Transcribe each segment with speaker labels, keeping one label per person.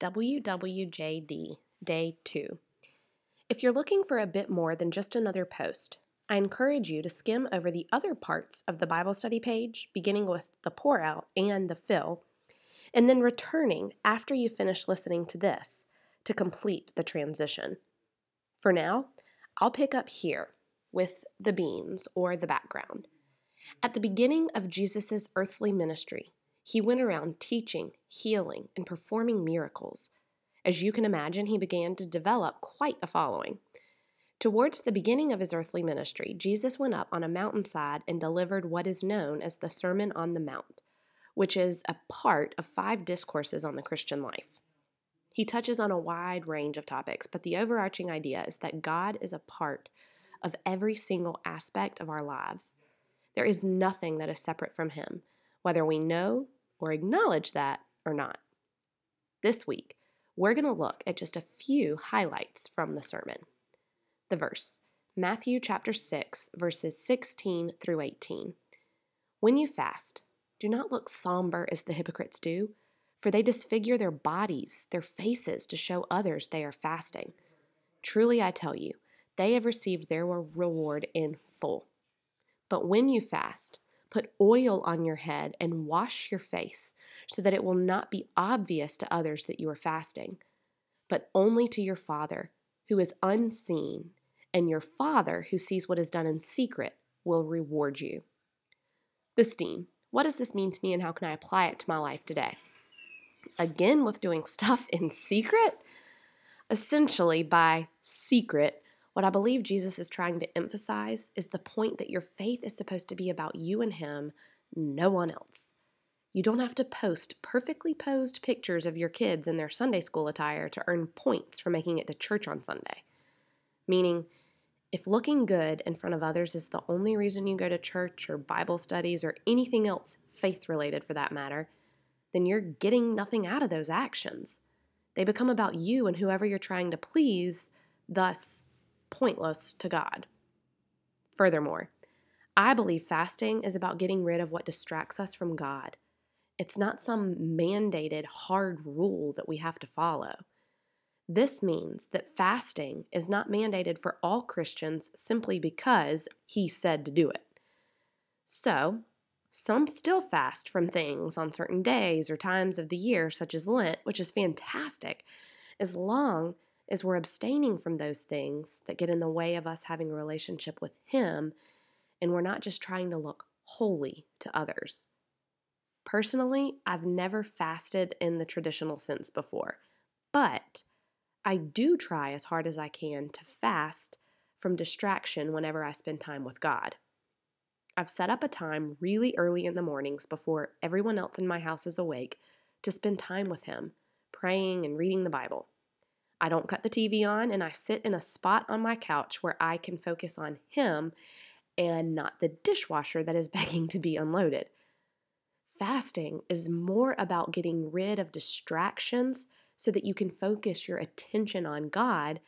Speaker 1: WWJD Day 2. If you're looking for a bit more than just another post, I encourage you to skim over the other parts of the Bible study page, beginning with the pour out and the fill, and then returning after you finish listening to this to complete the transition. For now, I'll pick up here with the beans or the background. At the beginning of Jesus' earthly ministry, he went around teaching, healing, and performing miracles. As you can imagine, he began to develop quite a following. Towards the beginning of his earthly ministry, Jesus went up on a mountainside and delivered what is known as the Sermon on the Mount, which is a part of five discourses on the Christian life. He touches on a wide range of topics, but the overarching idea is that God is a part of every single aspect of our lives. There is nothing that is separate from Him, whether we know or acknowledge that or not. This week, we're going to look at just a few highlights from the sermon. The verse, Matthew chapter 6, verses 16 through 18. When you fast, do not look somber as the hypocrites do, for they disfigure their bodies, their faces, to show others they are fasting. Truly I tell you, they have received their reward in full. But when you fast, Put oil on your head and wash your face so that it will not be obvious to others that you are fasting, but only to your Father who is unseen, and your Father who sees what is done in secret will reward you. The steam. What does this mean to me and how can I apply it to my life today? Again, with doing stuff in secret? Essentially, by secret, what I believe Jesus is trying to emphasize is the point that your faith is supposed to be about you and Him, no one else. You don't have to post perfectly posed pictures of your kids in their Sunday school attire to earn points for making it to church on Sunday. Meaning, if looking good in front of others is the only reason you go to church or Bible studies or anything else faith related for that matter, then you're getting nothing out of those actions. They become about you and whoever you're trying to please, thus pointless to God. Furthermore, I believe fasting is about getting rid of what distracts us from God. It's not some mandated hard rule that we have to follow. This means that fasting is not mandated for all Christians simply because he said to do it. So, some still fast from things on certain days or times of the year, such as Lent, which is fantastic, as long is we're abstaining from those things that get in the way of us having a relationship with Him, and we're not just trying to look holy to others. Personally, I've never fasted in the traditional sense before, but I do try as hard as I can to fast from distraction whenever I spend time with God. I've set up a time really early in the mornings before everyone else in my house is awake to spend time with Him, praying and reading the Bible. I don't cut the TV on, and I sit in a spot on my couch where I can focus on him and not the dishwasher that is begging to be unloaded. Fasting is more about getting rid of distractions so that you can focus your attention on God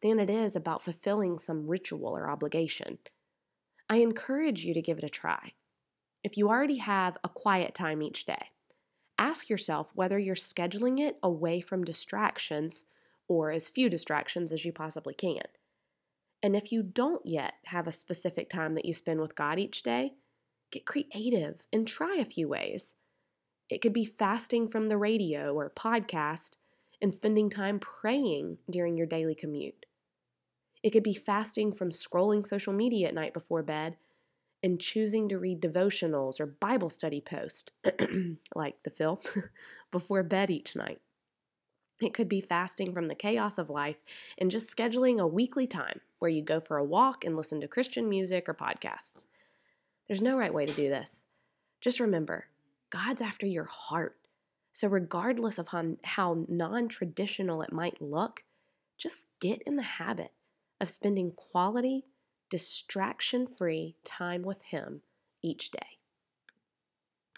Speaker 1: than it is about fulfilling some ritual or obligation. I encourage you to give it a try. If you already have a quiet time each day, ask yourself whether you're scheduling it away from distractions or as few distractions as you possibly can. And if you don't yet have a specific time that you spend with God each day, get creative and try a few ways. It could be fasting from the radio or podcast and spending time praying during your daily commute. It could be fasting from scrolling social media at night before bed and choosing to read devotionals or Bible study posts, like the fill, before bed each night. It could be fasting from the chaos of life and just scheduling a weekly time where you go for a walk and listen to Christian music or podcasts. There's no right way to do this. Just remember, God's after your heart. So, regardless of how, non traditional it might look, just get in the habit of spending quality, distraction free time with Him each day.